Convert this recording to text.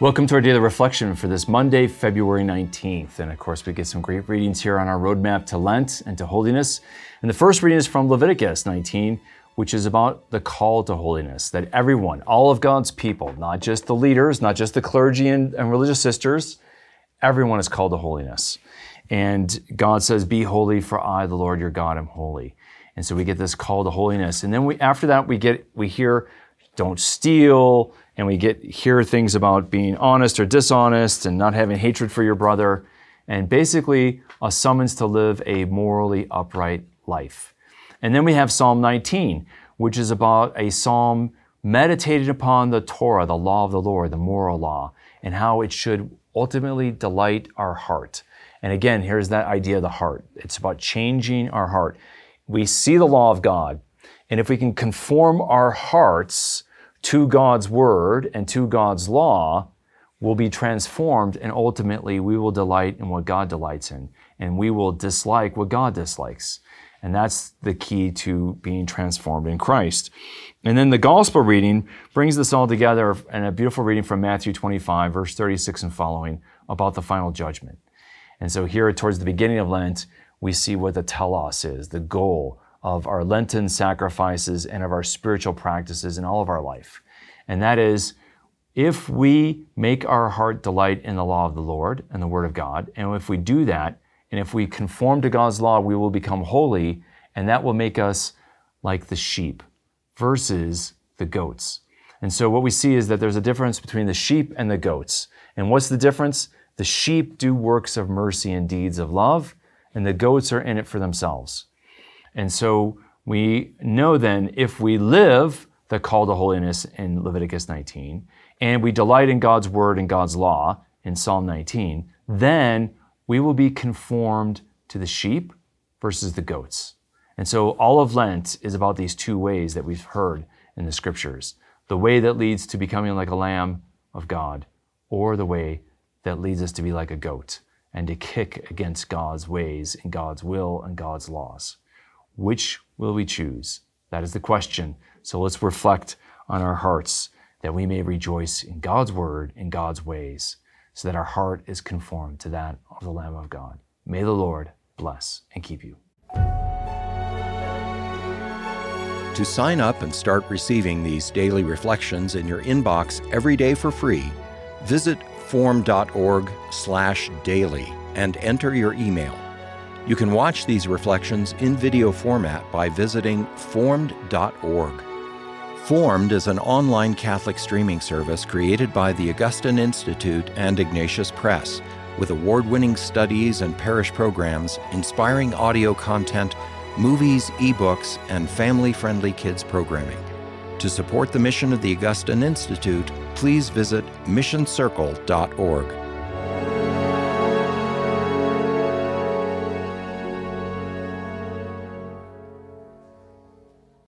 Welcome to our daily reflection for this Monday, February 19th. And of course, we get some great readings here on our roadmap to Lent and to holiness. And the first reading is from Leviticus 19, which is about the call to holiness that everyone, all of God's people, not just the leaders, not just the clergy and, and religious sisters, everyone is called to holiness. And God says, Be holy, for I, the Lord your God, am holy. And so we get this call to holiness. And then we, after that, we get, we hear, don't steal, and we get hear things about being honest or dishonest and not having hatred for your brother, and basically a summons to live a morally upright life. And then we have Psalm 19, which is about a psalm meditating upon the Torah, the law of the Lord, the moral law, and how it should ultimately delight our heart. And again, here's that idea of the heart. It's about changing our heart. We see the law of God, and if we can conform our hearts to God's word and to God's law will be transformed, and ultimately we will delight in what God delights in, and we will dislike what God dislikes. And that's the key to being transformed in Christ. And then the gospel reading brings this all together in a beautiful reading from Matthew 25, verse 36 and following, about the final judgment. And so here, towards the beginning of Lent, we see what the telos is, the goal of our Lenten sacrifices and of our spiritual practices in all of our life. And that is, if we make our heart delight in the law of the Lord and the Word of God, and if we do that, and if we conform to God's law, we will become holy, and that will make us like the sheep versus the goats. And so what we see is that there's a difference between the sheep and the goats. And what's the difference? The sheep do works of mercy and deeds of love, and the goats are in it for themselves. And so we know then if we live the call to holiness in Leviticus 19, and we delight in God's word and God's law in Psalm 19, then we will be conformed to the sheep versus the goats. And so all of Lent is about these two ways that we've heard in the scriptures the way that leads to becoming like a lamb of God, or the way that leads us to be like a goat and to kick against God's ways and God's will and God's laws. Which will we choose? That is the question. So let's reflect on our hearts that we may rejoice in God's word and God's ways, so that our heart is conformed to that of the Lamb of God. May the Lord bless and keep you. To sign up and start receiving these daily reflections in your inbox every day for free, visit formed.org/daily and enter your email. You can watch these reflections in video format by visiting formed.org. Formed is an online Catholic streaming service created by the Augustine Institute and Ignatius Press, with award winning studies and parish programs, inspiring audio content, movies, ebooks, and family friendly kids programming. To support the mission of the Augustine Institute, please visit missioncircle.org.